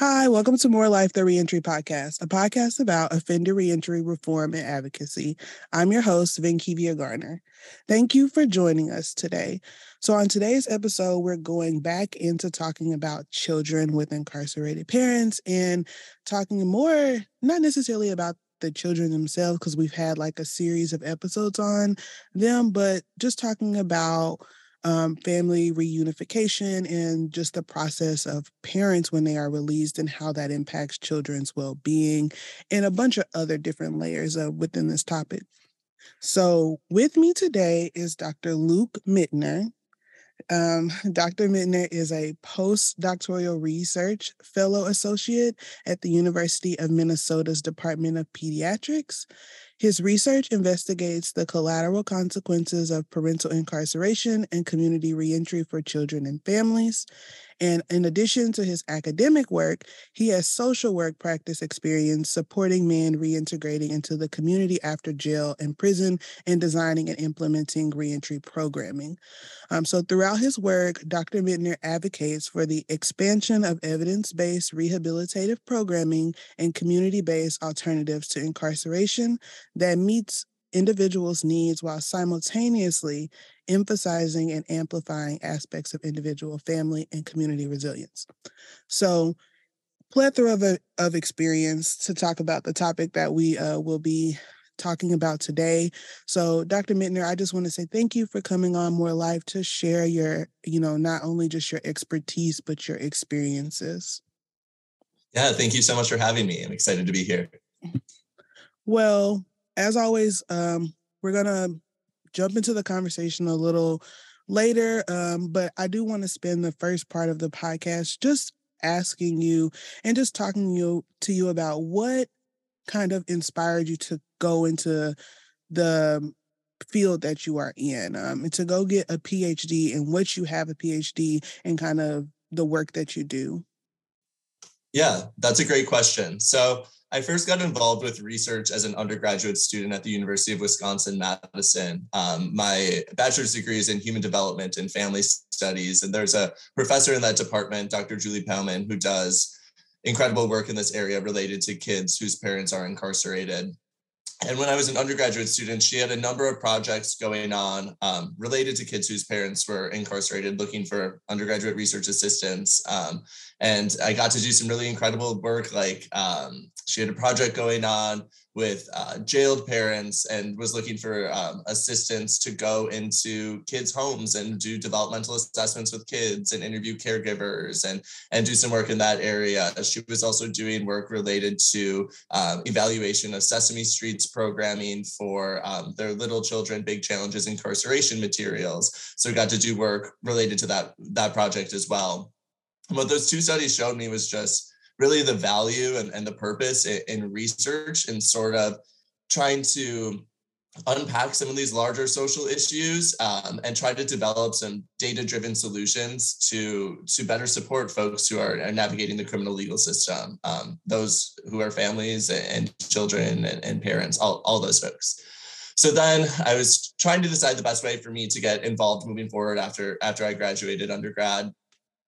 Hi, welcome to More Life, the Reentry Podcast, a podcast about offender reentry reform and advocacy. I'm your host, Vankivia Garner. Thank you for joining us today. So, on today's episode, we're going back into talking about children with incarcerated parents and talking more, not necessarily about the children themselves, because we've had like a series of episodes on them, but just talking about um, family reunification and just the process of parents when they are released and how that impacts children's well-being and a bunch of other different layers of within this topic. So with me today is Dr. Luke Muentner. Um, Dr. Muentner is a postdoctoral research fellow associate at the University of Minnesota's Department of Pediatrics. His research investigates the collateral consequences of parental incarceration and community reentry for children and families. And in addition to his academic work, he has social work practice experience supporting men reintegrating into the community after jail and prison and designing and implementing reentry programming. Um, so, throughout his work, Dr. Muentner advocates for the expansion of evidence based rehabilitative programming and community based alternatives to incarceration that meets individuals' needs while simultaneously emphasizing and amplifying aspects of individual family and community resilience. So, plethora of, of experience to talk about the topic that we uh, will be talking about today. So, Dr. Muentner, I just want to say thank you for coming on More Life to share your, you know, not only just your expertise, but your experiences. Yeah, thank you so much for having me. I'm excited to be here. Well, as always, um, we're to jump into the conversation a little later. Um, but I do want to spend the first part of the podcast just asking you and just talking you to you about what kind of inspired you to go into the field that you are in um, and to go get a phd and what you have a phd and kind of the work that you do yeah that's a great question so I first got involved with research as an undergraduate student at the University of Wisconsin Madison. Um, my bachelor's degree is in human development and family studies, and there's a professor in that department, Dr. Julie Poehlmann, who does incredible work in this area related to kids whose parents are incarcerated and when I was an undergraduate student, she had a number of projects going on um, related to kids whose parents were incarcerated, looking for undergraduate research assistants. Um, and I got to do some really incredible work. Like um, she had a project going on with uh, jailed parents and was looking for um, assistance to go into kids' homes and do developmental assessments with kids and interview caregivers and and do some work in that area. She was also doing work related to um, evaluation of Sesame Street's programming for um, their Little Children Big Challenges incarceration materials. So we got to do work related to that that project as well. And what those two studies showed me was just really the value and, and the purpose in, in research and sort of trying to unpack some of these larger social issues um, and try to develop some data-driven solutions to to better support folks who are, are navigating the criminal legal system um, those who are families and children and, and parents all, all those folks. So then i was trying to decide the best way for me to get involved moving forward after after i graduated undergrad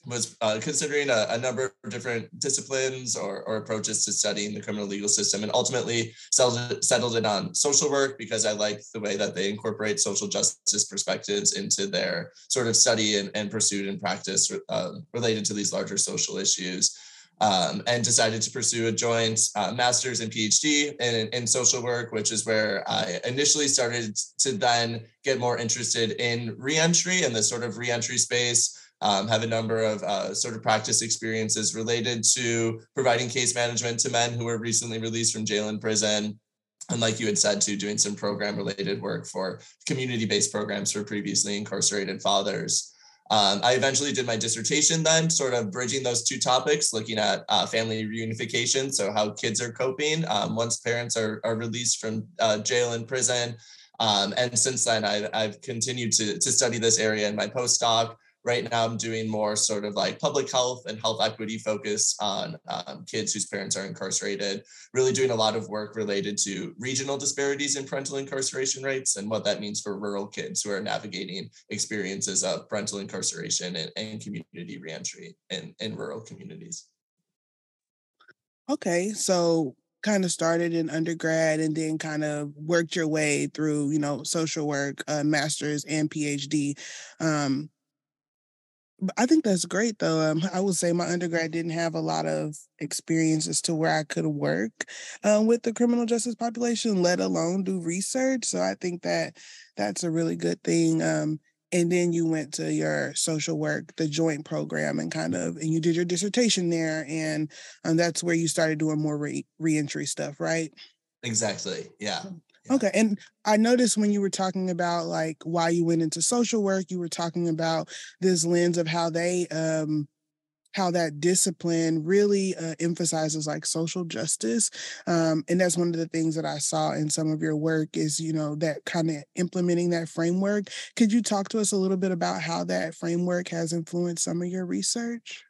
was uh, considering a, a, number of different disciplines or, or, approaches to studying the criminal legal system and ultimately settled, settled it on social work because I like the way that they incorporate social justice perspectives into their sort of study and, and pursuit and practice uh, related to these larger social issues. Um, and decided to pursue a joint uh, master's and PhD in, in social work, which is where I initially started to then get more interested in reentry and the sort of reentry space um, have a number of uh, sort of practice experiences related to providing case management to men who were recently released from jail and prison. And like you had said, to doing some program related work for community based programs for previously incarcerated fathers. Um, I eventually did my dissertation then, sort of bridging those two topics, looking at uh, family reunification, so how kids are coping um, once parents are, are released from uh, jail and prison. Um, and since then, I've, I've continued to, to study this area in my postdoc, right now i'm doing more sort of like public health and health equity focus on um, kids whose parents are incarcerated really doing a lot of work related to regional disparities in parental incarceration rates and what that means for rural kids who are navigating experiences of parental incarceration and, and community reentry in, in rural communities Okay, so kind of started in undergrad and then kind of worked your way through, you know, social work, uh, master's and PhD. Um, I think that's great though. Um, I would say my undergrad didn't have a lot of experiences to where I could work um, with the criminal justice population, let alone do research. So I think that that's a really good thing. Um, and then you went to your social work, the joint program, and kind of, and you did your dissertation there, and um, that's where you started doing more re- reentry stuff, right? Exactly. Yeah. Yeah. Okay. And I noticed when you were talking about like why you went into social work, you were talking about this lens of how they um how that discipline really uh, emphasizes like social justice um, and that's one of the things that i saw in some of your work is you know that kind of implementing that framework could you talk to us a little bit about how that framework has influenced some of your research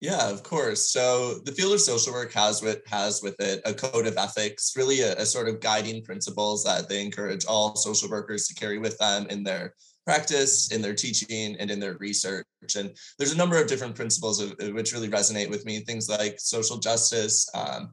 yeah, of course. So the field of social work has with has with it a code of ethics, really a, a, sort of guiding principles that they encourage all social workers to carry with them in their practice, in their teaching, and in their research. And there's a number of different principles of, which really resonate with me. Things like social justice, um,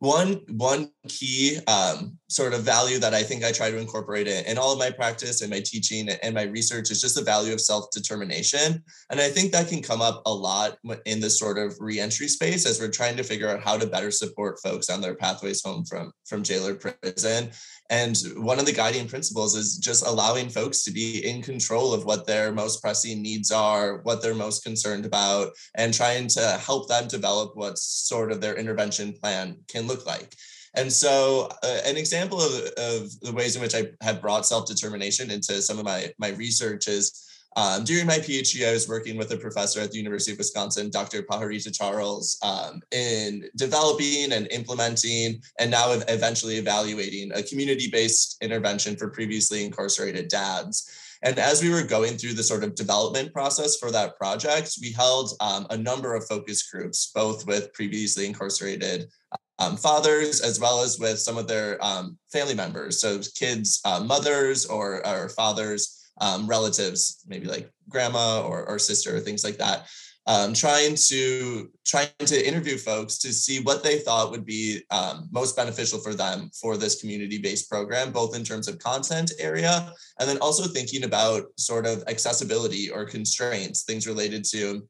one one key um, sort of value that I think I try to incorporate in, in all of my practice and my teaching and my research is just the value of self-determination. And I think that can come up a lot in this sort of reentry space as we're trying to figure out how to better support folks on their pathways home from from jail or prison. And one of the guiding principles is just allowing folks to be in control of what their most pressing needs are, what they're most concerned about, and trying to help them develop what sort of their intervention plan can look like. And so, uh, an example of, of the ways in which I have brought self determination into some of my, my research is um, during my PhD, I was working with a professor at the University of Wisconsin, Dr. Pajarita Charles, um, in developing and implementing and now eventually evaluating a community-based intervention for previously incarcerated dads. And as we were going through the sort of development process for that project, we held um, a number of focus groups, both with previously incarcerated um, fathers as well as with some of their um, family members. So kids, uh, mothers or, or fathers um, relatives, maybe like grandma or, or sister or things like that. Um, trying to trying to interview folks to see what they thought would be um, most beneficial for them for this community-based program, both in terms of content area and then also thinking about sort of accessibility or constraints, things related to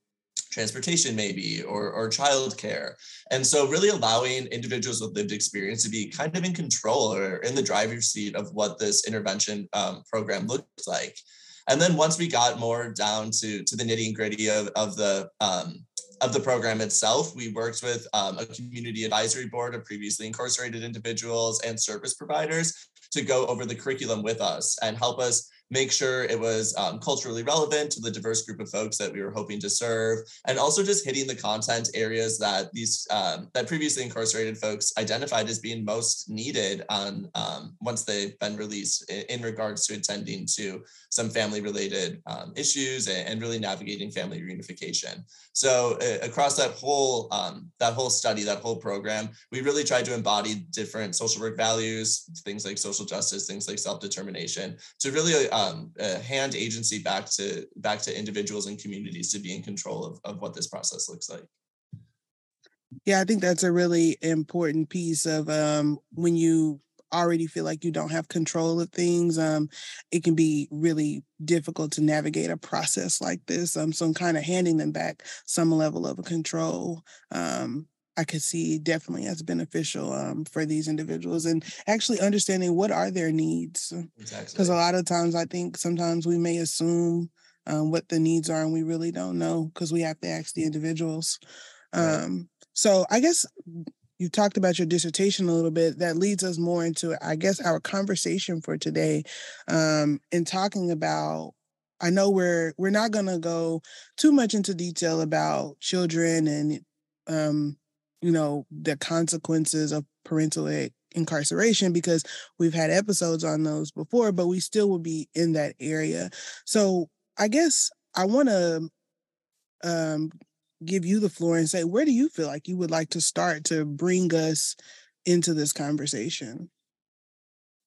transportation maybe or, or childcare. And so really allowing individuals with lived experience to be kind of in control or in the driver's seat of what this intervention um, program looks like. And then once we got more down to to the nitty and gritty of, of the um, of the program itself, we worked with um, a community advisory board of previously incarcerated individuals and service providers to go over the curriculum with us and help us make sure it was um, culturally relevant to the diverse group of folks that we were hoping to serve, and also just hitting the content areas that these um, that previously incarcerated folks identified as being most needed on um, once they've been released in, in, regards to attending to some family related um, issues and, and, really navigating family reunification. So uh, across that whole um, that whole study, that whole program, we really tried to embody different social work values, things like social justice, things like self determination, to really uh, um, uh, hand agency back to back to individuals and communities to be in control of, of what this process looks like. Yeah i think that's a really important piece of um, when you already feel like you don't have control of things um, it can be really difficult to navigate a process like this um, so i'm kind of handing them back some level of control um, I could see definitely as beneficial um, for these individuals and actually understanding what are their needs. Because exactly. a lot of times I think sometimes we may assume um, what the needs are and we really don't know because we have to ask the individuals. Right. Um, so I guess you talked about your dissertation a little bit. That leads us more into, I guess, our conversation for today um, in talking about I know we're we're not going to go too much into detail about children and um, you know, the consequences of parental incarceration because we've had episodes on those before, but we still will be in that area. So I guess I want to um, give you the floor and say, where do you feel like you would like to start to bring us into this conversation?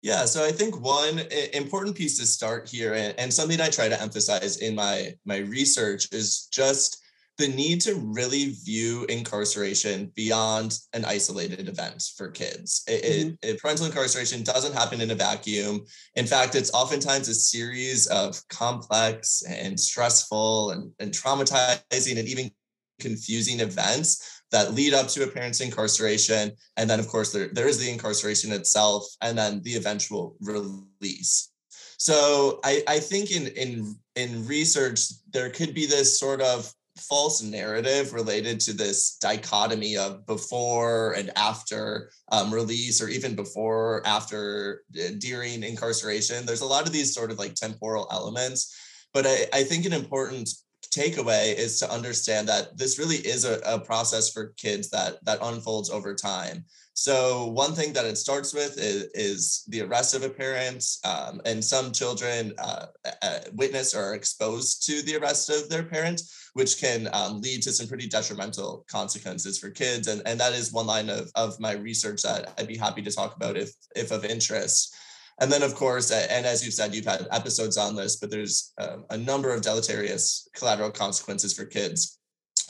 Yeah, so I think one important piece to start here, and, something I try to emphasize in my my research, is just the need to really view incarceration beyond an isolated event for kids. It, mm-hmm. it, it, parental incarceration doesn't happen in a vacuum. In fact, it's oftentimes a series of complex and stressful and, and traumatizing and even confusing events that lead up to a parent's incarceration. And then, of course, there, there is the incarceration itself and then the eventual release. So I, I think in, in, in research, there could be this sort of false narrative related to this dichotomy of before and after um, release or even before after uh, during incarceration. There's a lot of these sort of like temporal elements but I, I think an important takeaway is to understand that this really is a, a process for kids that that unfolds over time so one thing that it starts with is, is the arrest of a parent, um, and some children uh, uh, witness or are exposed to the arrest of their parent, which can um, lead to some pretty detrimental consequences for kids. And, and that is one line of, of my research that I'd be happy to talk about if, if of interest. And then, of course, and as you've said, you've had episodes on this, but there's um, a number of deleterious collateral consequences for kids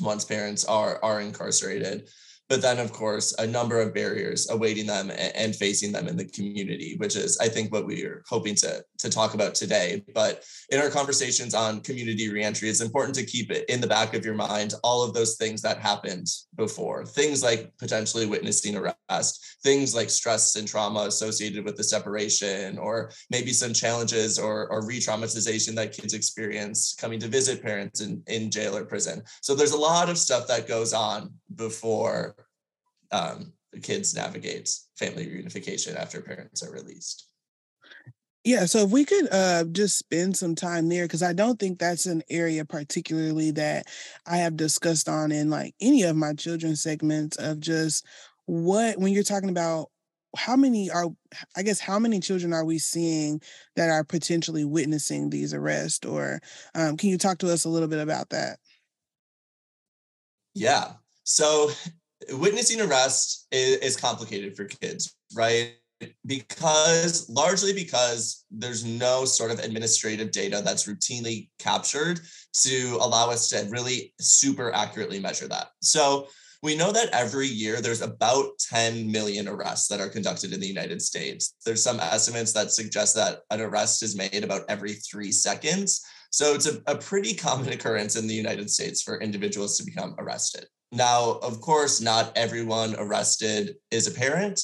once parents are are incarcerated but then of course a number of barriers awaiting them and facing them in the community which is i think what we are hoping to, to talk about today. But in our conversations on community reentry it's important to keep it in the back of your mind all of those things that happened before. Things like potentially witnessing arrest things like stress and trauma associated with the separation or maybe some challenges or, or re-traumatization that kids experience coming to visit parents in, in jail or prison. So there's a lot of stuff that goes on before um, the kids navigate family reunification after parents are released. Yeah, so if we could uh, just spend some time there, because I don't think that's an area particularly that I have discussed on in like any of my children's segments of just what, when you're talking about how many are, I guess, how many children are we seeing that are potentially witnessing these arrests? Or um, can you talk to us a little bit about that? Yeah. So witnessing arrest is, is complicated for kids, right? because largely because there's no sort of administrative data that's routinely captured to allow us to really super accurately measure that. So we know that every year there's about 10 million arrests that are conducted in the United States. There's some estimates that suggest that an arrest is made about every three seconds. So it's a, a pretty common occurrence in the United States for individuals to become arrested. Now, of course, not everyone arrested is a parent.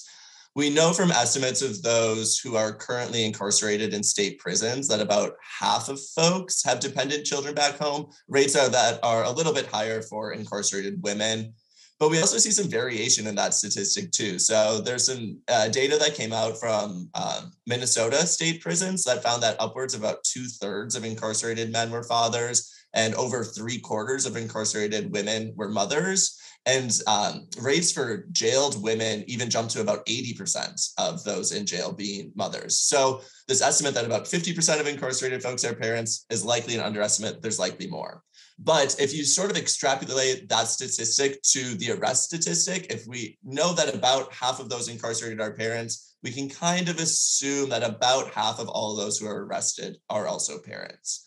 We know from estimates of those who are currently incarcerated in state prisons that about half of folks have dependent children back home. Rates are that are a little bit higher for incarcerated women. But we also see some variation in that statistic too. So there's some uh, data that came out from um, Minnesota state prisons that found that upwards of about two thirds of incarcerated men were fathers and over three quarters of incarcerated women were mothers. And um, rates for jailed women even jumped to about 80% of those in jail being mothers. So, this estimate that about 50% of incarcerated folks are parents is likely an underestimate. There's likely more. But if you sort of extrapolate that statistic to the arrest statistic, if we know that about half of those incarcerated are parents, we can kind of assume that about half of all those who are arrested are also parents.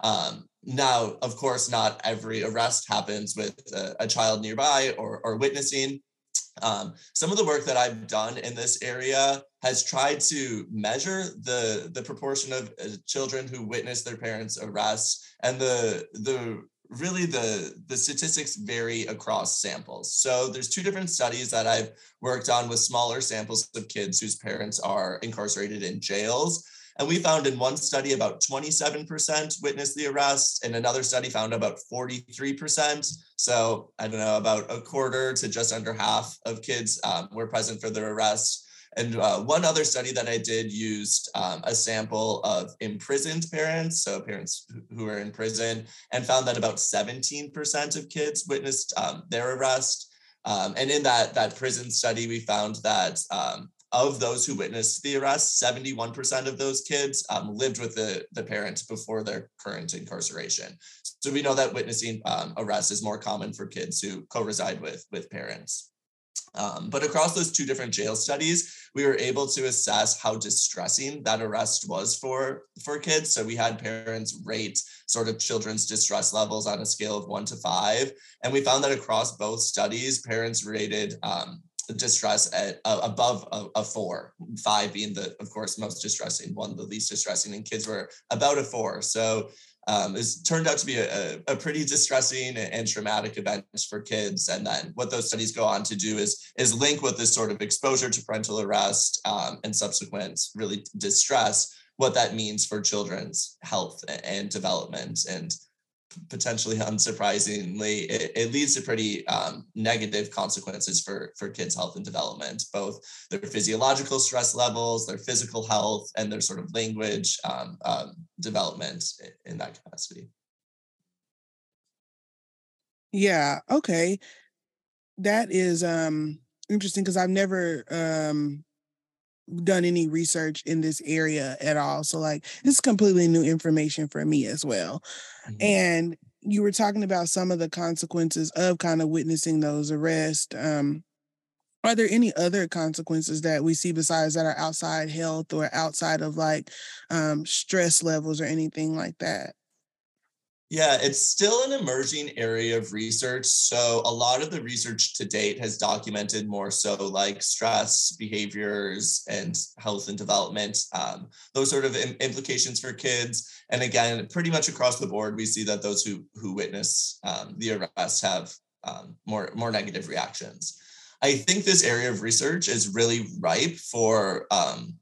Um, now, of course, not every arrest happens with a, a child nearby or, or witnessing. Um, some of the work that I've done in this area has tried to measure the the proportion of uh, children who witness their parents' arrest, and the the really the the statistics vary across samples. So there's two different studies that I've worked on with smaller samples of kids whose parents are incarcerated in jails. And we found in one study about 27% witnessed the arrest, and another study found about 43%. So I don't know, about a quarter to just under half of kids um, were present for their arrest. And uh, one other study that I did used um, a sample of imprisoned parents, so parents who are in prison, and found that about 17% of kids witnessed um, their arrest. Um, and in that that prison study, we found that um, of those who witnessed the arrest, 71% of those kids um, lived with the, the parent before their current incarceration. So we know that witnessing um, arrest is more common for kids who co-reside with, with parents. Um, but across those two different jail studies, we were able to assess how distressing that arrest was for, for kids. So we had parents rate sort of children's distress levels on a scale of one to five. And we found that across both studies, parents rated um, distress at uh, above a, a, four, five being the, of course, most distressing, one the least distressing, and kids were about a four. So um, it's turned out to be a, a pretty distressing and traumatic event for kids. And then what those studies go on to do is is link with this sort of exposure to parental arrest um, and subsequent really distress, what that means for children's health and development. And potentially unsurprisingly, it, it leads to pretty um, negative consequences for, for kids' health and development, both their physiological stress levels, their physical health, and their sort of language um, um, development in that capacity. Yeah, okay. That is um interesting because I've never um done any research in this area at all. So like this is completely new information for me as well. Mm-hmm. And you were talking about some of the consequences of kind of witnessing those arrests. Um, are there any other consequences that we see besides that are outside health or outside of like um, stress levels or anything like that? Yeah, it's still an emerging area of research. So, a lot of the research to date has documented more so like stress, behaviors, and health and development, um, those sort of implications for kids. And again, pretty much across the board, we see that those who who witness um, the arrest have um, more more negative reactions. I think this area of research is really ripe for um,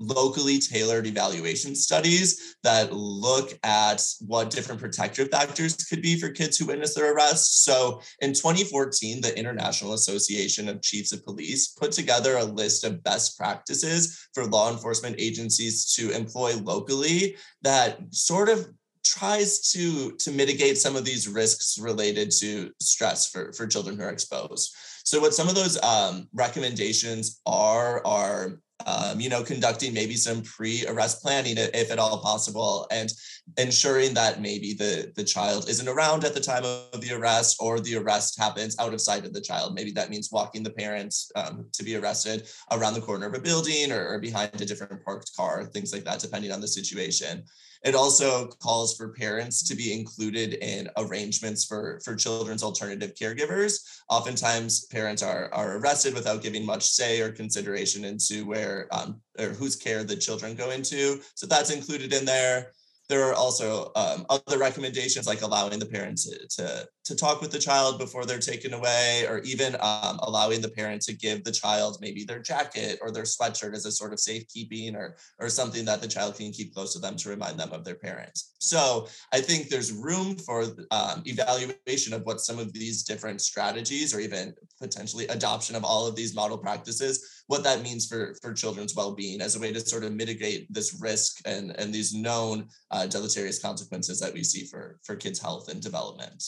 locally tailored evaluation studies that look at what different protective factors could be for kids who witness their arrest. So in 2014, the International Association of Chiefs of Police put together a list of best practices for law enforcement agencies to employ locally that sort of tries to to mitigate some of these risks related to stress for for children who are exposed so what some of those um, recommendations are are um, you know, conducting maybe some pre-arrest planning if at all possible, and ensuring that maybe the the child isn't around at the time of the arrest, or the arrest happens out of sight of the child. Maybe that means walking the parents um, to be arrested around the corner of a building or, or behind a different parked car, things like that, depending on the situation. It also calls for parents to be included in arrangements for, for children's alternative caregivers. Oftentimes, parents are, are arrested without giving much say or consideration into where um, or whose care the children go into. So that's included in there. There are also um, other recommendations like allowing the parents to, to, to, talk with the child before they're taken away, or even um, allowing the parent to give the child maybe their jacket or their sweatshirt as a sort of safekeeping or, or something that the child can keep close to them to remind them of their parents. So I think there's room for um, evaluation of what some of these different strategies or even potentially adoption of all of these model practices, what that means for, for children's well-being as a way to sort of mitigate this risk and, and these known uh, deleterious consequences that we see for, for kids' health and development.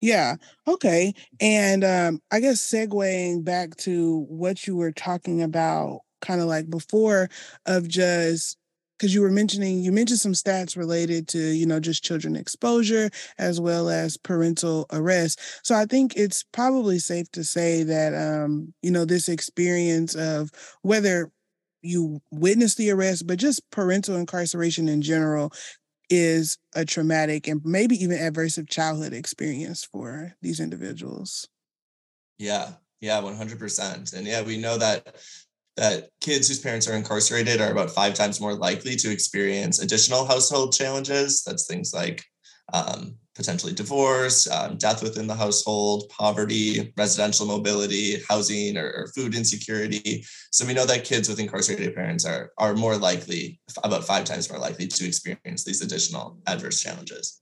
Yeah. Okay. And um, I guess segueing back to what you were talking about, kind of like before, of just because you were mentioning you mentioned some stats related to you know just children exposure as well as parental arrest. So i think it's probably safe to say that um you know this experience of whether you witness the arrest but just parental incarceration in general is a traumatic and maybe even adverse childhood experience for these individuals. Yeah. Yeah 100% and yeah we know that that kids whose parents are incarcerated are about five times more likely to experience additional household challenges. That's things like um, potentially divorce, um, death within the household, poverty, residential mobility, housing, or, or, food insecurity. So we know that kids with incarcerated parents are are more likely, about five times more likely, to experience these additional adverse challenges.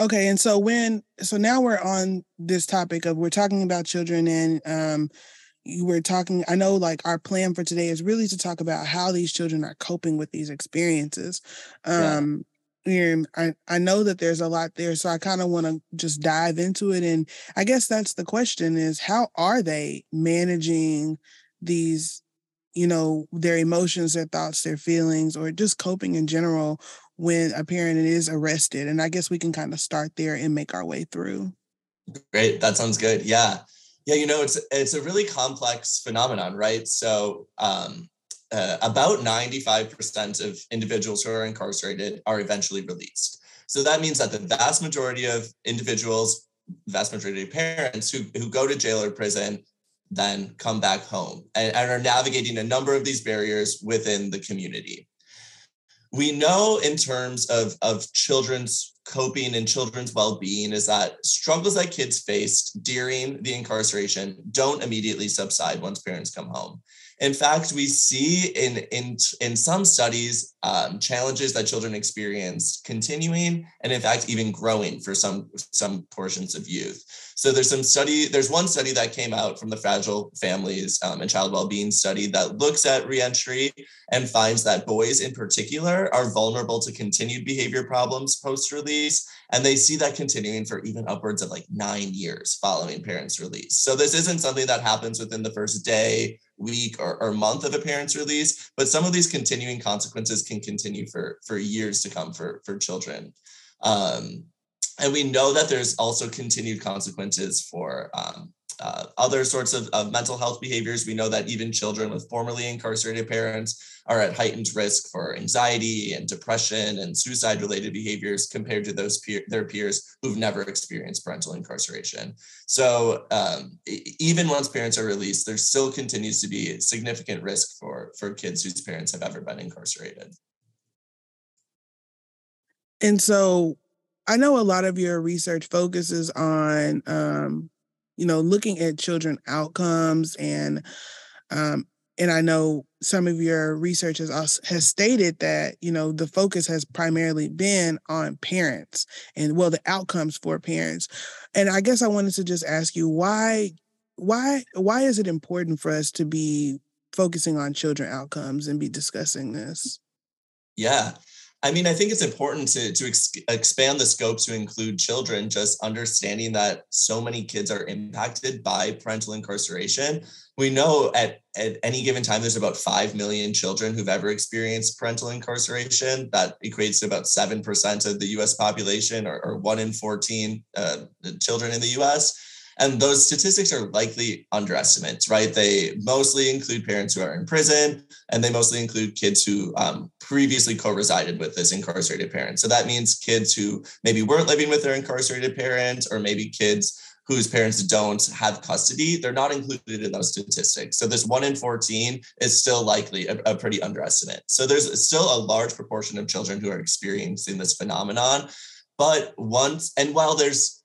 Okay, and so when so now we're on this topic of we're talking about children and um, you were talking i know like our plan for today is really to talk about how these children are coping with these experiences um yeah. I, I know that there's a lot there so i kind of want to just dive into it and i guess that's the question is how are they managing these you know their emotions their thoughts their feelings or just coping in general when a parent is arrested? And I guess we can kind of start there and make our way through. Great. That sounds good. Yeah. Yeah, you know, it's it's a really complex phenomenon, right? So um, uh, about 95% of individuals who are incarcerated are eventually released. So that means that the vast majority of individuals, vast majority of parents who, who go to jail or prison then come back home and, and are navigating a number of these barriers within the community. We know in terms of, of children's coping and children's well-being is that struggles that kids faced during the incarceration don't immediately subside once parents come home. In fact, we see in in in some studies um, challenges that children experience continuing, and in fact even growing for some some portions of youth. So there's some study. There's one study that came out from the Fragile Families um, and Child Wellbeing Study that looks at reentry and finds that boys in particular are vulnerable to continued behavior problems post release and they see that continuing for even upwards of like nine years following parents' release. So this isn't something that happens within the first day, week, or, or month of a parent's release, but some of these continuing consequences can continue for, for years to come for, for children. Um, and we know that there's also continued consequences for um, uh, other sorts of, of, mental health behaviors. We know that even children with formerly incarcerated parents are at heightened risk for anxiety and depression and suicide related behaviors compared to those peer, their peers who've never experienced parental incarceration. So um, even once parents are released, there still continues to be significant risk for, for kids whose parents have ever been incarcerated. And so I know a lot of your research focuses on um, you know, looking at children outcomes and um, and I know some of your research has, also, has stated that you know the focus has primarily been on parents and well the outcomes for parents. And i guess i wanted to just ask you why why why is it important for us to be focusing on children outcomes and be discussing this? Yeah I mean, I think it's important to to ex- expand the scope to include children. Just understanding that so many kids are impacted by parental incarceration. We know at at any given time there's about five million children who've ever experienced parental incarceration. That equates to about seven percent of the U.S. population, or, or one in fourteen uh, children in the U.S. And those statistics are likely underestimates, right? They mostly include parents who are in prison, and they mostly include kids who um, previously co-resided with this incarcerated parent. So that means kids who maybe weren't living with their incarcerated parents, or maybe kids whose parents don't have custody, they're not included in those statistics. So this one in 14 is still likely a, a, pretty underestimate. So there's still a large proportion of children who are experiencing this phenomenon. But once, and while there's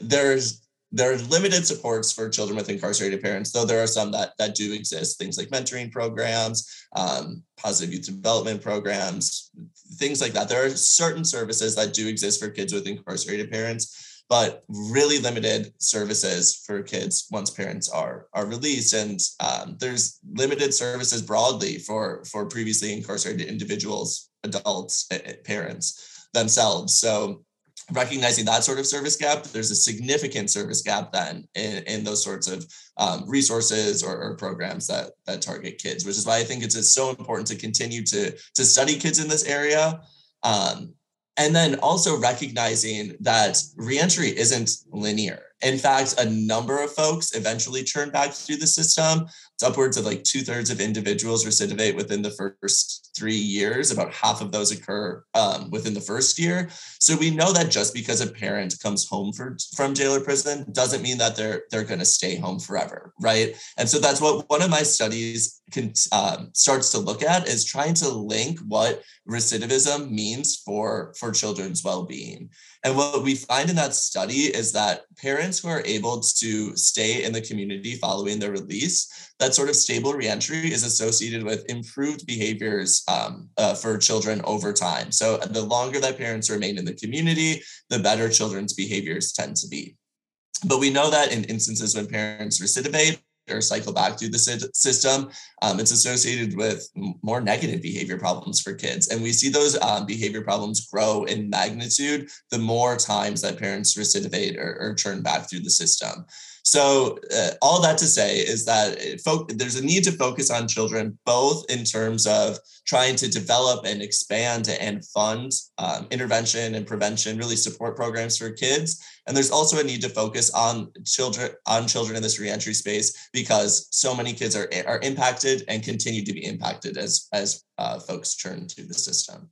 there's there are limited supports for children with incarcerated parents, though there are some that, that do exist, things like mentoring programs, um, positive youth development programs, things like that. There are certain services that do exist for kids with incarcerated parents, but really limited services for kids once parents are, are released. And um, there's limited services broadly for, for previously incarcerated individuals, adults, parents themselves. So recognizing that sort of service gap, there's a significant service gap then in, in those sorts of um, resources or, or, programs that that target kids, which is why I think it's so important to continue to to study kids in this area. Um, and then also recognizing that reentry isn't linear. In fact, a number of folks eventually churn back through the system. It's upwards of like two thirds of individuals recidivate within the first three years. About half of those occur um, within the first year. So we know that just because a parent comes home for, from jail or prison doesn't mean that they're they're going to stay home forever, right? And so that's what one of my studies can, um, starts to look at is trying to link what recidivism means for for children's well-being. And what we find in that study is that parents who are able to stay in the community following their release, that sort of stable reentry is associated with improved behaviors um, uh, for children over time. So the longer that parents remain in the community, the better children's behaviors tend to be. But we know that in instances when parents recidivate, or cycle back through the system, um, it's associated with more negative behavior problems for kids. And we see those um, behavior problems grow in magnitude the more times that parents recidivate or, or turn back through the system. So, uh, all that to say is that fo- there's a need to focus on children both in terms of trying to develop and expand and fund um, intervention and prevention, really support programs for kids. And there's also a need to focus on children on children in this reentry space because so many kids are are impacted and continue to be impacted as as uh, folks turn to the system.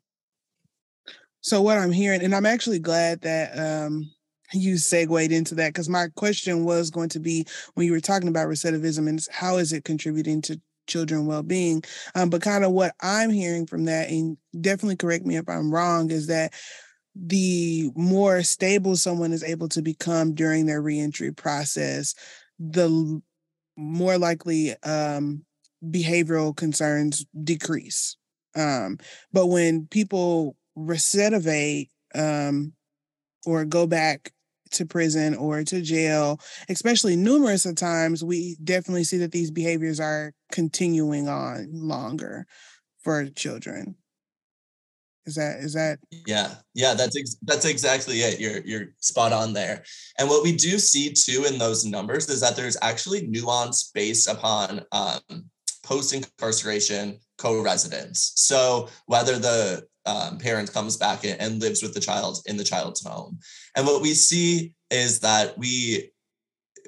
So what I'm hearing, and I'm actually glad that um, you segued into that because my question was going to be when you were talking about recidivism and how is it contributing to children well-being um, but kind of what i'm hearing from that and definitely correct me if i'm wrong is that the more stable someone is able to become during their reentry process the more likely um, behavioral concerns decrease um, but when people recidivate um, or go back to prison or to jail, especially numerous of times, we definitely see that these behaviors are continuing on longer for children. Is that is that? Yeah, yeah, that's ex- that's exactly it. You're you're spot on there. And what we do see too in those numbers is that there's actually nuance based upon um, post incarceration co-residence. So whether the um, parent comes back and lives with the child in the child's home. And what we see is that we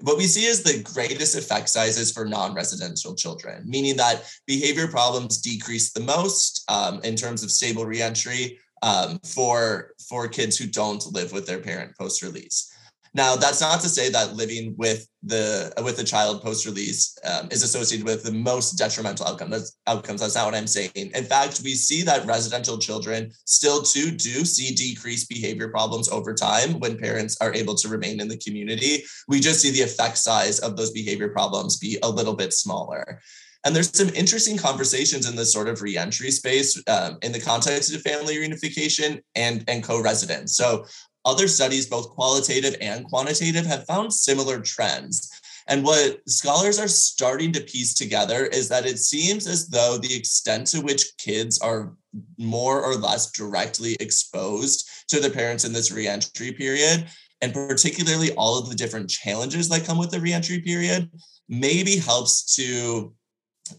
what we see is the greatest effect sizes for non-residential children, meaning that behavior problems decrease the most um, in terms of stable reentry um, for for kids who don't live with their parent post-release. Now, that's not to say that living with the with a child post release um, is associated with the most detrimental outcome. That's outcomes. That's not what I'm saying. In fact, we see that residential children still too do see decreased behavior problems over time when parents are able to remain in the community. We just see the effect size of those behavior problems be a little bit smaller. And there's some interesting conversations in this sort of reentry space um, in the context of family reunification and, and co-residence. So other studies, both qualitative and quantitative, have found similar trends. And what scholars are starting to piece together is that it seems as though the extent to which kids are more or less directly exposed to their parents in this reentry period, and particularly all of the different challenges that come with the reentry period, maybe helps to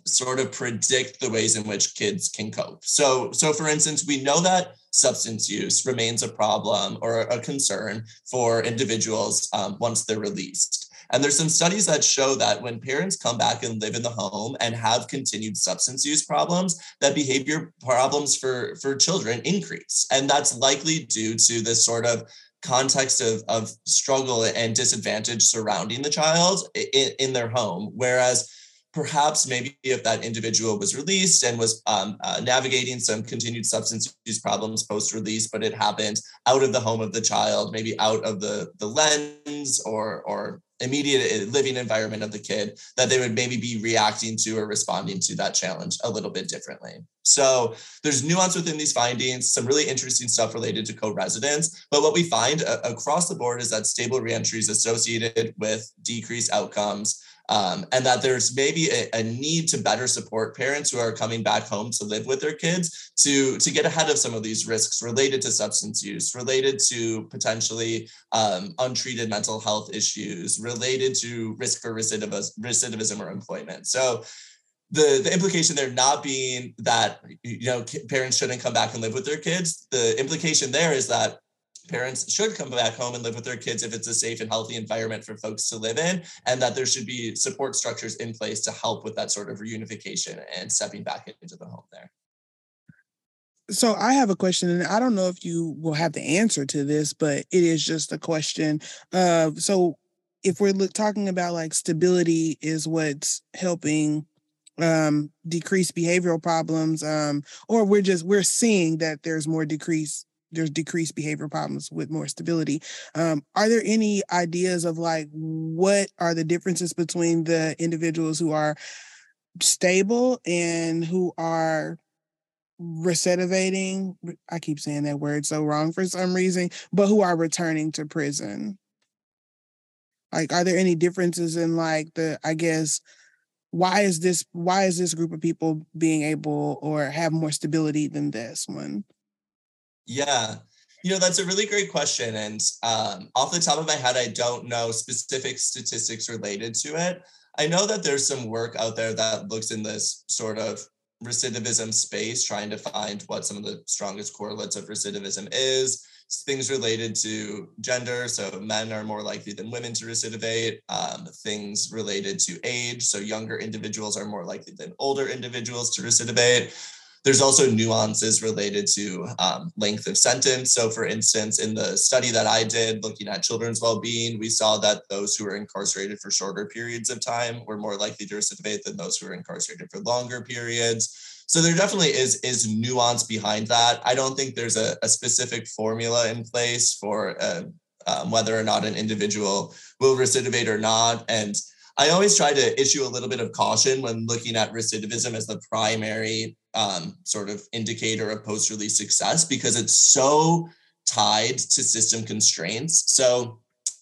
sort of predict the ways in which kids can cope. So, so for instance, we know that substance use remains a problem or a concern for individuals um, once they're released. And there's some studies that show that when parents come back and live in the home and have continued substance use problems, that behavior problems for, for children increase. And that's likely due to this sort of context of, of struggle and disadvantage surrounding the child in, in their home. Whereas perhaps maybe if that individual was released and was um, uh, navigating some continued substance use problems post release, but it happened out of the home of the child, maybe out of the, the lens or, or immediate uh, living environment of the kid, that they would maybe be reacting to or responding to that challenge a little bit differently. So there's nuance within these findings, some really interesting stuff related to co-residence. But what we find uh, across the board is that stable reentry is associated with decreased outcomes um, and that there's maybe a, a, need to better support parents who are coming back home to live with their kids to, to get ahead of some of these risks related to substance use, related to potentially um, untreated mental health issues, related to risk for recidivism, recidivism or employment. So the, the implication there not being that you know parents shouldn't come back and live with their kids the implication there is that parents should come back home and live with their kids if it's a safe and healthy environment for folks to live in, and that there should be support structures in place to help with that sort of reunification and stepping back into the home there. So I have a question, and I don't know if you will have the answer to this, but it is just a question. Uh, so if we're talking about like stability is what's helping um decrease behavioral problems um or we're just we're seeing that there's more decrease there's decreased behavior problems with more stability. Um, are there any ideas of like what are the differences between the individuals who are stable and who are recidivating? I keep saying that word so wrong for some reason, but who are returning to prison? Like, are there any differences in like the, I guess, why is this why is this group of people being able or have more stability than this one? Yeah. You know, that's a really great question. And um, off the top of my head, I don't know specific statistics related to it. I know that there's some work out there that looks in this sort of recidivism space, trying to find what some of the strongest correlates of recidivism is. Things related to gender, so men are more likely than women to recidivate. Um, things related to age, so younger individuals are more likely than older individuals to recidivate. There's also nuances related to um, length of sentence. So, for instance, in the study that I did looking at children's well being, we saw that those who were incarcerated for shorter periods of time were more likely to recidivate than those who were incarcerated for longer periods. So there definitely is is nuance behind that. I don't think there's a, a specific formula in place for uh, um, whether or not an individual will recidivate or not. And I always try to issue a little bit of caution when looking at recidivism as the primary um, sort of indicator of post release success because it's so tied to system constraints. So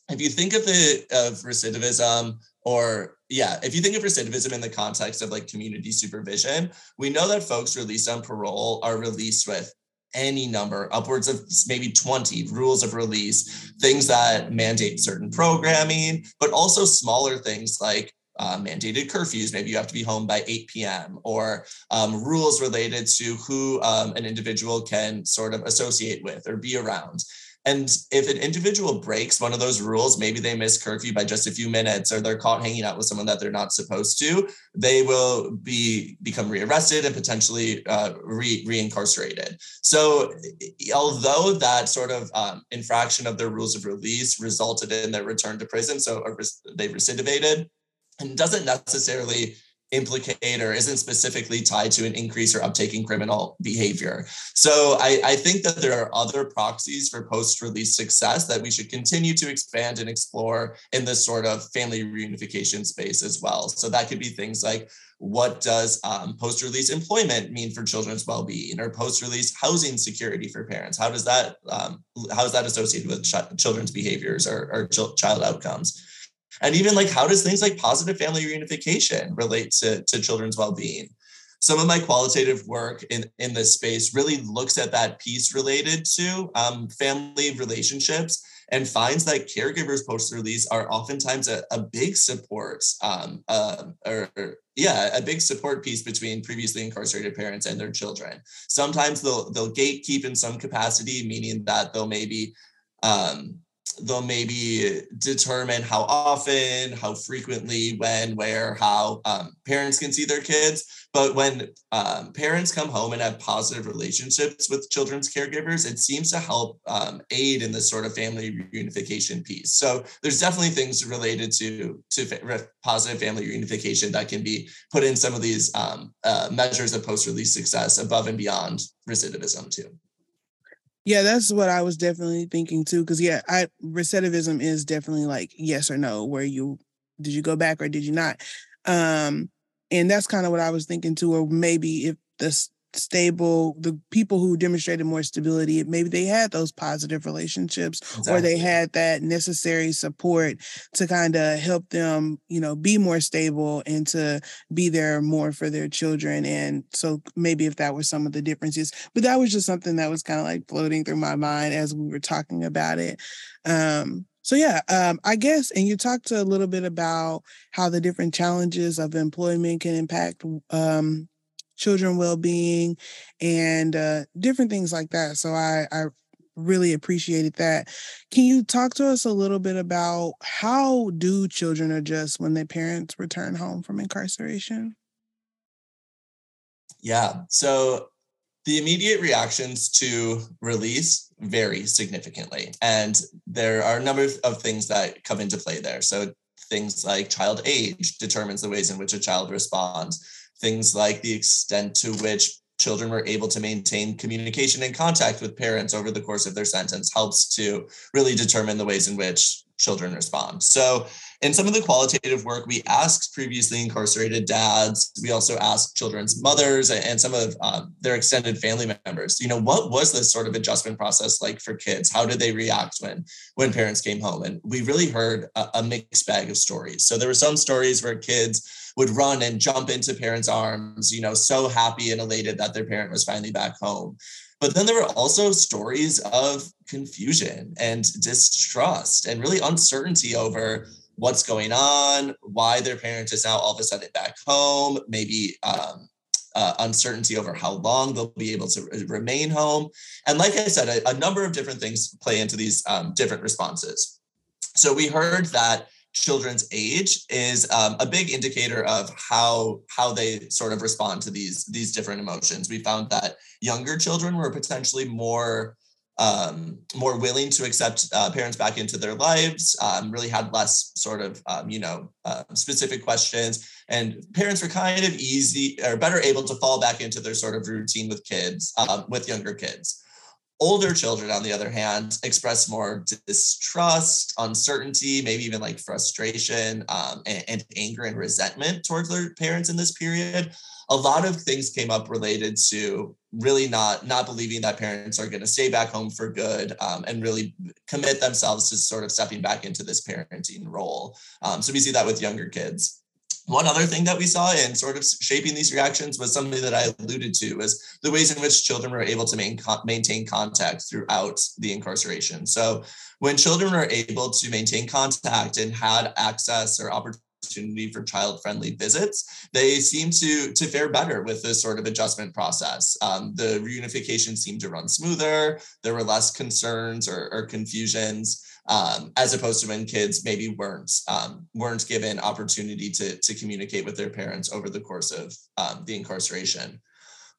if you think of the of recidivism or yeah, if you think of recidivism in the context of like community supervision, we know that folks released on parole are released with any number, upwards of maybe 20 rules of release, things that mandate certain programming, but also smaller things like uh, mandated curfews. Maybe you have to be home by 8 p.m. or um, rules related to who um, an individual can sort of associate with or be around. And if an individual breaks one of those rules, maybe they miss curfew by just a few minutes or they're caught hanging out with someone that they're not supposed to, they will be become rearrested and potentially uh, re reincarcerated. So, although that sort of um, infraction of their rules of release resulted in their return to prison, so they recidivated, and doesn't necessarily implicate or isn't specifically tied to an increase or uptake in criminal behavior. So I, I think that there are other proxies for post-release success that we should continue to expand and explore in this sort of family reunification space as well. So that could be things like what does um, post-release employment mean for children's well-being or post-release housing security for parents? How does that um, how is that associated with ch- children's behaviors or, or ch- child outcomes? And even like, how does things like positive family reunification relate to, to children's well-being? Some of my qualitative work in, in this space really looks at that piece related to um, family relationships and finds that caregivers post release are oftentimes a, a big support um, uh, or, or, yeah a big support piece between previously incarcerated parents and their children sometimes they'll they'll gatekeep in some capacity meaning that they'll maybe um, they'll maybe determine how often, how frequently, when, where, how um, parents can see their kids. But when um, parents come home and have positive relationships with children's caregivers, it seems to help um, aid in this sort of family reunification piece. So there's definitely things related to to fa- positive family reunification that can be put in some of these um, uh, measures of post-release success above and beyond recidivism too. Yeah, that's what I was definitely thinking too. Cause yeah, I recidivism is definitely like yes or no, where you did you go back or did you not? Um, and that's kind of what I was thinking too, or maybe if the stable the people who demonstrated more stability maybe they had those positive relationships exactly. or they had that necessary support to kind of help them you know be more stable and to be there more for their children and so maybe if that was some of the differences but that was just something that was kind of like floating through my mind as we were talking about it um so yeah, um, I guess, and you talked a little bit about how the different challenges of employment can impact um, children well-being and uh, different things like that so i i really appreciated that. Can you talk to us a little bit about how do children adjust when their parents return home from incarceration? Yeah so the immediate reactions to release vary significantly and there are a number of things that come into play there. So things like child age determines the ways in which a child responds things like the extent to which children were able to maintain communication and contact with parents over the course of their sentence helps to really determine the ways in which children respond. So, in some of the qualitative work, we asked previously incarcerated dads. We also asked children's mothers and some of um, their extended family members. You know, what was this sort of adjustment process like for kids? How did they react when when parents came home? And we really heard a, a mixed bag of stories. So there were some stories where kids would run and jump into parents' arms, you know, so happy and elated that their parent was finally back home. But then there were also stories of confusion and distrust and really uncertainty over what's going on, why their parent is now all of a sudden back home, maybe um, uh, uncertainty over how long they'll be able to remain home. And like I said, a, a number of different things play into these um, different responses. So we heard that children's age is um, a big indicator of how how they sort of respond to these these different emotions. We found that younger children were potentially more um, more willing to accept uh, parents back into their lives, um, really had less sort of, um, you know, uh, specific questions. And parents were kind of easy or better able to fall back into their sort of routine with kids, um, with younger kids. Older children, on the other hand, express more distrust, uncertainty, maybe even like frustration um, and, and anger and resentment towards their parents in this period. A lot of things came up related to really not not believing that parents are going to stay back home for good um, and really commit themselves to sort of stepping back into this parenting role. Um, so we see that with younger kids one other thing that we saw in sort of shaping these reactions was something that I alluded to was the ways in which children were able to maintain contact throughout the incarceration. So when children were able to maintain contact and had access or opportunity opportunity for child-friendly visits, they seem to to fare better with this sort of adjustment process. Um, the reunification seemed to run smoother. There were less concerns or, or confusions. Um, as opposed to when kids maybe weren't um, weren't given opportunity to to communicate with their parents over the course of um, the incarceration.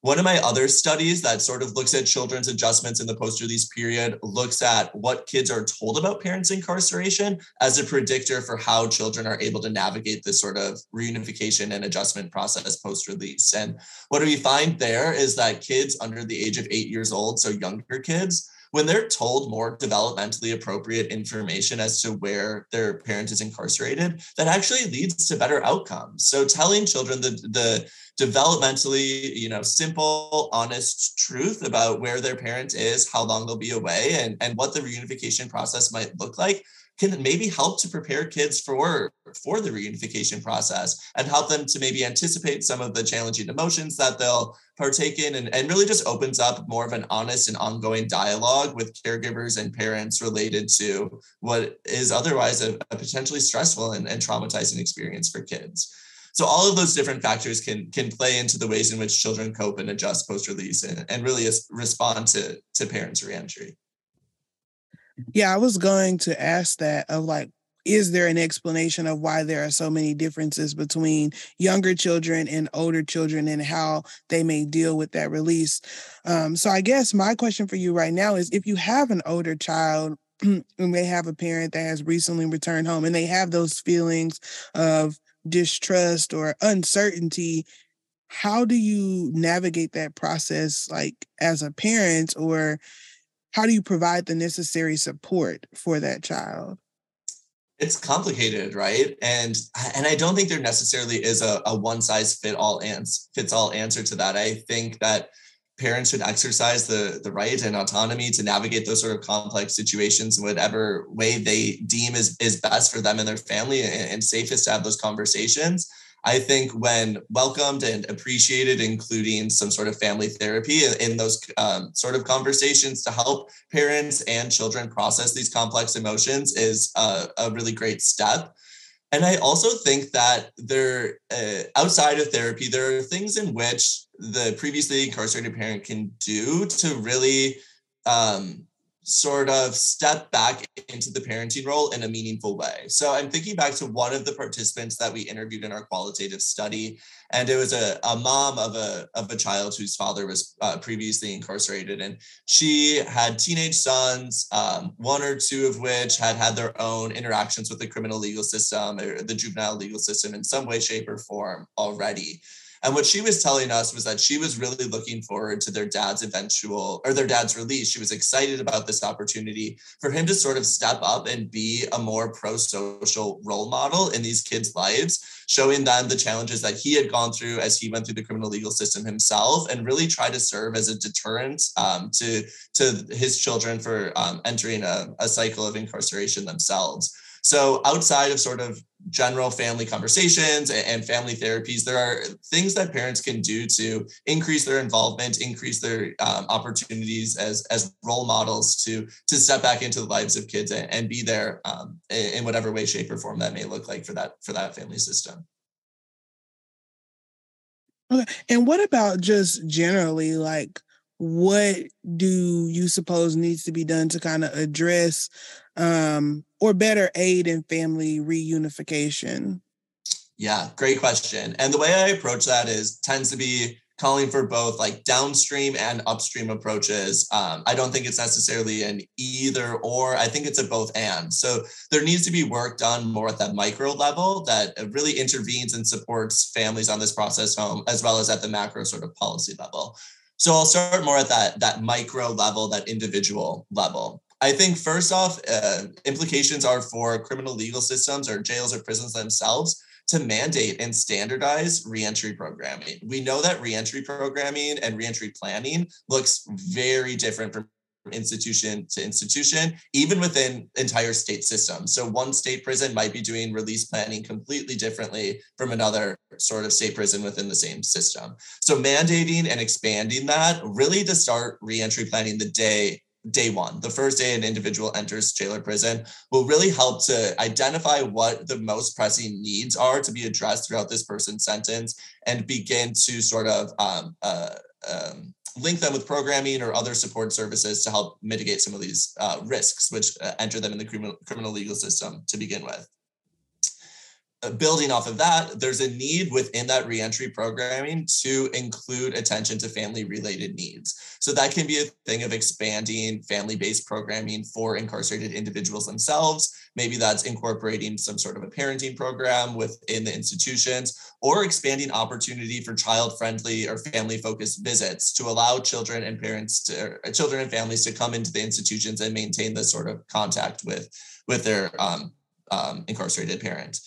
One of my other studies that sort of looks at children's adjustments in the post release period looks at what kids are told about parents' incarceration as a predictor for how children are able to navigate this sort of reunification and adjustment process post release. And what we find there is that kids under the age of eight years old, so younger kids, when they're told more developmentally appropriate information as to where their parent is incarcerated, that actually leads to better outcomes. So telling children the, the developmentally, you know, simple, honest truth about where their parent is, how long they'll be away, and, and what the reunification process might look like can maybe help to prepare kids for for the reunification process and help them to maybe anticipate some of the challenging emotions that they'll partake in and, and really just opens up more of an honest and ongoing dialogue with caregivers and parents related to what is otherwise a, a potentially stressful and, and traumatizing experience for kids. So all of those different factors can can play into the ways in which children cope and adjust post release and, and really respond to to parents reentry yeah, I was going to ask that of like, is there an explanation of why there are so many differences between younger children and older children and how they may deal with that release? Um, so I guess my question for you right now is if you have an older child and they have a parent that has recently returned home and they have those feelings of distrust or uncertainty how do you navigate that process like as a parent or how do you provide the necessary support for that child? It's complicated, right? And and I don't think there necessarily is a, a one size fit all ans- fits all answer to that. I think that parents should exercise the, the right and autonomy to navigate those sort of complex situations in whatever way they deem is, is best for them and their family and, and safest to have those conversations. I think when welcomed and appreciated, including some sort of family therapy in those um, sort of conversations to help parents and children process these complex emotions, is a, a really great step. And I also think that there, uh, outside of therapy, there are things in which the previously incarcerated parent can do to really um, sort of step back into the parenting role in a meaningful way. So I'm thinking back to one of the participants that we interviewed in our qualitative study, and it was a, a mom of a of a child whose father was uh, previously incarcerated, and she had teenage sons, um, one or two of which had had their own interactions with the criminal legal system or the juvenile legal system in some way, shape, or form already. And what she was telling us was that she was really looking forward to their dad's eventual or their dad's release. She was excited about this opportunity for him to sort of step up and be a more pro social role model in these kids' lives, showing them the challenges that he had gone through as he went through the criminal legal system himself and really try to serve as a deterrent um, to, to his children for um, entering a, a cycle of incarceration themselves. So outside of sort of general family conversations and family therapies there are things that parents can do to increase their involvement increase their um, opportunities as as role models to to step back into the lives of kids and, and be there um, in whatever way shape or form that may look like for that for that family system. Okay and what about just generally like what do you suppose needs to be done to kind of address um, or better aid in family reunification? Yeah, great question. And the way I approach that is tends to be calling for both like downstream and upstream approaches. Um, I don't think it's necessarily an either or. I think it's a both and. So there needs to be work done more at that micro level that really intervenes and supports families on this process home, as well as at the macro sort of policy level. So I'll start more at that that micro level, that individual level. I think first off, uh, implications are for criminal legal systems or jails or prisons themselves to mandate and standardize reentry programming. We know that reentry programming and reentry planning looks very different from institution to institution, even within entire state systems. So one state prison might be doing release planning completely differently from another sort of state prison within the same system. So mandating and expanding that really to start reentry planning the day day one, the first day an individual enters jail or prison, will really help to identify what the most pressing needs are to be addressed throughout this person's sentence and begin to sort of um, uh, um, link them with programming or other support services to help mitigate some of these uh, risks which uh, enter them in the criminal, criminal legal system to begin with. Uh, building off of that, there's a need within that reentry programming to include attention to family related needs. So that can be a thing of expanding family based programming for incarcerated individuals themselves. Maybe that's incorporating some sort of a parenting program within the institutions or expanding opportunity for child friendly or family focused visits to allow children and parents to uh, children and families to come into the institutions and maintain this sort of contact with with their um, um, incarcerated parent.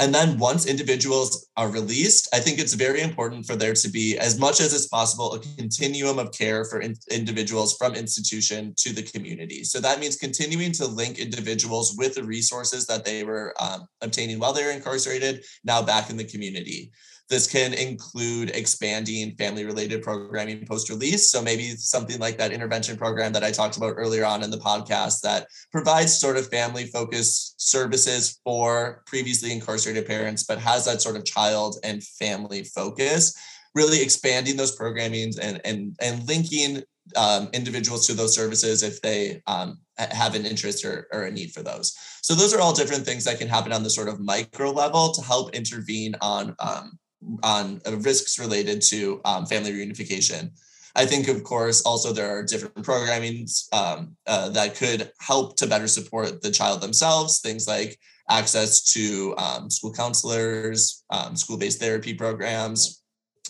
And then once individuals are released, I think it's very important for there to be, as much as is possible, a continuum of care for in- individuals from institution to the community. So that means continuing to link individuals with the resources that they were um, obtaining while they were incarcerated, now back in the community. This can include expanding family related programming post release. So maybe something like that intervention program that I talked about earlier on in the podcast that provides sort of family focused services for previously incarcerated parents, but has that sort of child and family focus. Really expanding those programmings and and and linking um, individuals to those services if they um, have an interest or, or, a need for those. So those are all different things that can happen on the sort of micro level to help intervene on um, on uh, risks related to um, family reunification. I think, of course, also there are different programmings um, uh, that could help to better support the child themselves. Things like access to um, school counselors, um, school-based therapy programs,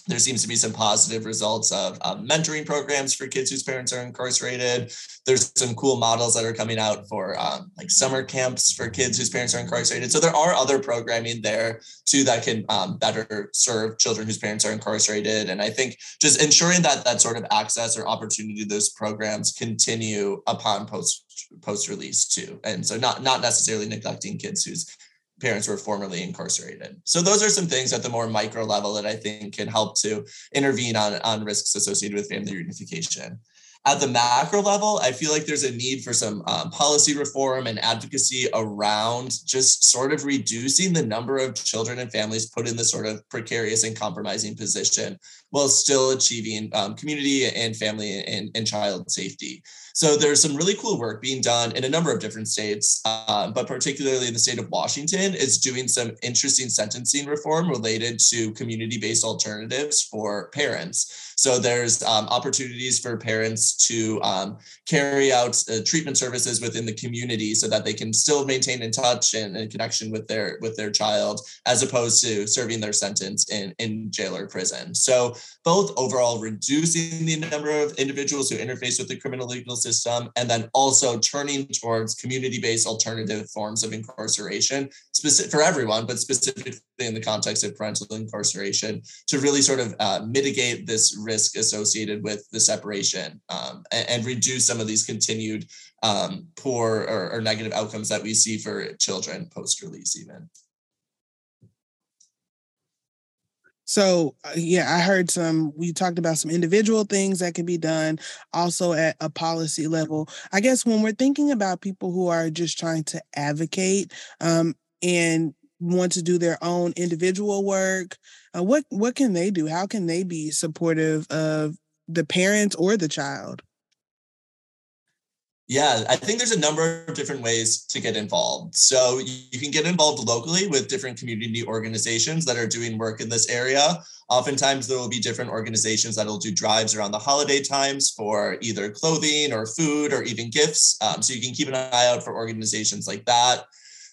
there seems to be some positive results of um, mentoring programs for kids whose parents are incarcerated. There's some cool models that are coming out for um, like summer camps for kids whose parents are incarcerated. So there are other programming there too that can um, better serve children whose parents are incarcerated. And I think just ensuring that that sort of access or opportunity to those programs continue upon post post release too. And so not not necessarily neglecting kids whose parents were formerly incarcerated. So those are some things at the more micro level that I think can help to intervene on, on risks associated with family reunification. At the macro level, I feel like there's a need for some um, policy reform and advocacy around just sort of reducing the number of children and families put in this sort of precarious and compromising position while still achieving um, community and family and, and child safety. So there's some really cool work being done in a number of different states, uh, but particularly the state of Washington, is doing some interesting sentencing reform related to community-based alternatives for parents. So there's um, opportunities for parents to um, carry out uh, treatment services within the community so that they can still maintain in touch and, and connection with their with their child, as opposed to serving their sentence in in jail or prison. So both overall reducing the number of individuals who interface with the criminal legal system, and then also turning towards community-based alternative forms of incarceration, specific for everyone, but specifically in the context of parental incarceration to really sort of uh, mitigate this risk associated with the separation um, and, and, reduce some of these continued um, poor or, or negative outcomes that we see for children post release, even. So uh, yeah, I heard some. We talked about some individual things that can be done, also at a policy level. I guess when we're thinking about people who are just trying to advocate um, and want to do their own individual work, uh, what what can they do? How can they be supportive of the parents or the child? Yeah, I think there's a number of different ways to get involved. So you can get involved locally with different community organizations that are doing work in this area. Oftentimes, there will be different organizations that will do drives around the holiday times for either clothing or food or even gifts. Um, so you can keep an eye out for organizations like that.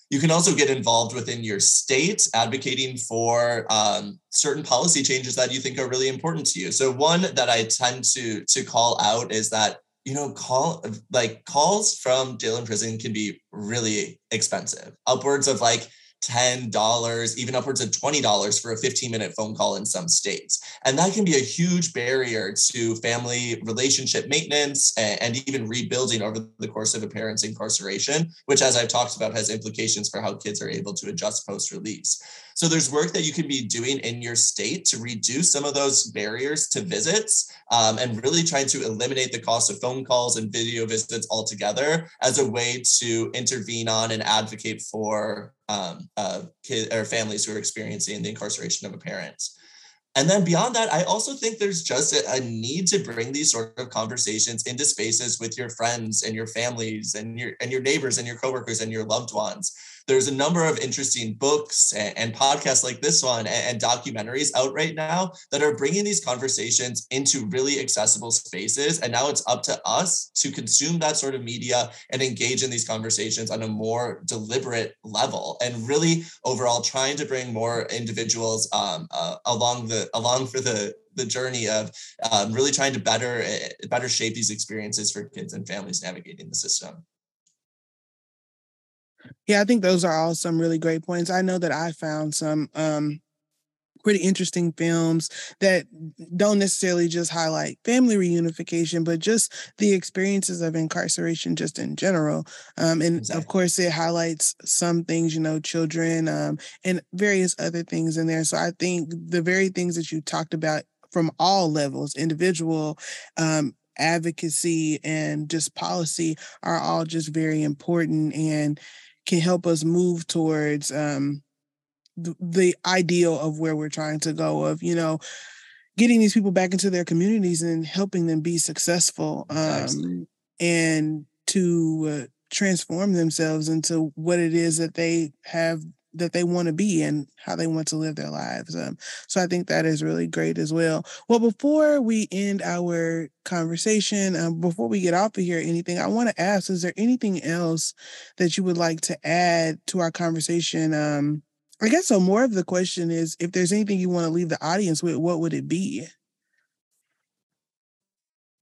You can also get involved within your state, advocating for um, certain policy changes that you think are really important to you. So one that I tend to to call out is that you know, call like calls from jail and prison can be really expensive, upwards of like $10, even upwards of $20 for a 15 minute phone call in some states. And that can be a huge barrier to family relationship maintenance and, even rebuilding over the course of a parent's incarceration, which, as I've talked about, has implications for how kids are able to adjust post release. So there's work that you can be doing in your state to reduce some of those barriers to visits um, and really trying to eliminate the cost of phone calls and video visits altogether as a way to intervene on and advocate for um, uh, kids or families who are experiencing the incarceration of a parent. And then beyond that, I also think there's just a, a, need to bring these sort of conversations into spaces with your friends and your families and your and your neighbors and your coworkers and your loved ones there's a number of interesting books and, and podcasts like this one and, and, documentaries out right now that are bringing these conversations into really accessible spaces. And now it's up to us to consume that sort of media and engage in these conversations on a more deliberate level and really overall trying to bring more individuals um, uh, along the along for the the journey of um, really trying to better eh, better shape these experiences for kids and families navigating the system. Yeah, I think those are all some really great points. I know that I found some um, pretty interesting films that don't necessarily just highlight family reunification, but just the experiences of incarceration just in general. Um, and exactly. of course, it highlights some things, you know, children um, and various other things in there. So I think the very things that you talked about from all levels, individual, um, advocacy, and just policy are all just very important. And can help us move towards um, the, the ideal of where we're trying to go of you know getting these people back into their communities and helping them be successful um, and to uh, transform themselves into what it is that they have that they want to be and how they want to live their lives. Um, so I think that is really great as well. Well, before we end our conversation, um, before we get off of here, anything I want to ask: Is there anything else that you would like to add to our conversation? Um, I guess so. More of the question is, if there's anything you want to leave the audience with, what would it be?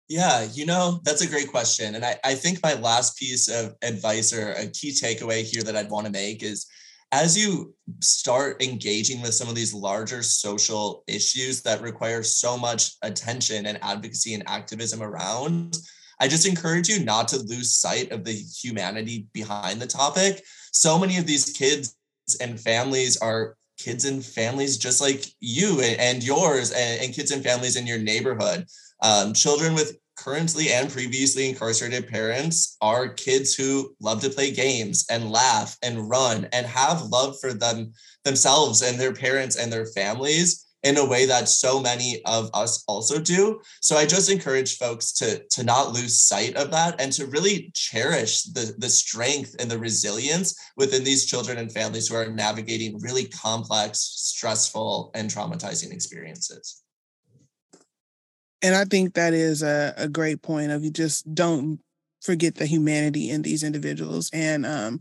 Yeah, you know, that's a great question. And I, I think my last piece of advice or a key takeaway here that I'd want to make is as you start engaging with some of these larger social issues that require so much attention and advocacy and activism around, I just encourage you not to lose sight of the humanity behind the topic. So many of these kids and families are kids and families just like you and yours and, kids and families in your neighborhood. Um, children with currently and previously incarcerated parents are kids who love to play games and laugh and run and have love for them themselves and their parents and their families in a way that so many of us also do. So i just encourage folks to to not lose sight of that and to really cherish the the strength and the resilience within these children and families who are navigating really complex stressful and traumatizing experiences and I think that is a, a great point of you just don't forget the humanity in these individuals and um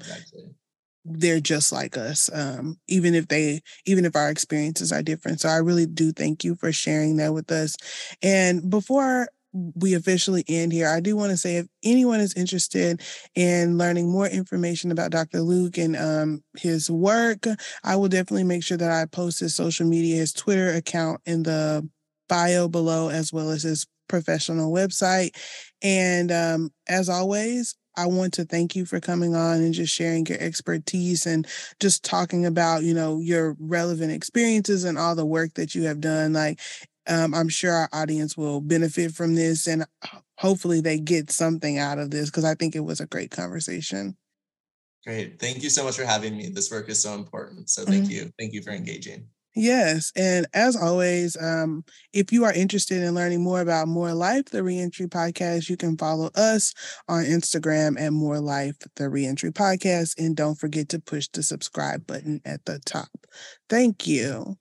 they're just like us um even if they even if our experiences are different so i really do thank you for sharing that with us and before we officially end here, I do want to say if anyone is interested in learning more information about Dr. Luke and um, his work, I will definitely make sure that I post his social media, his Twitter account in the bio below, as well as his professional website. And um, as always, I want to thank you for coming on and just sharing your expertise and just talking about, you know, your relevant experiences and all the work that you have done. Like um, I'm sure our audience will benefit from this and hopefully they get something out of this because I think it was a great conversation. Great. Thank you so much for having me. This work is so important. So thank mm-hmm. you. Thank you for engaging. Yes. And as always, um, if you are interested in learning more about More Life, the Reentry Podcast, you can follow us on Instagram at More Life, the Reentry Podcast. And don't forget to push the subscribe button at the top. Thank you.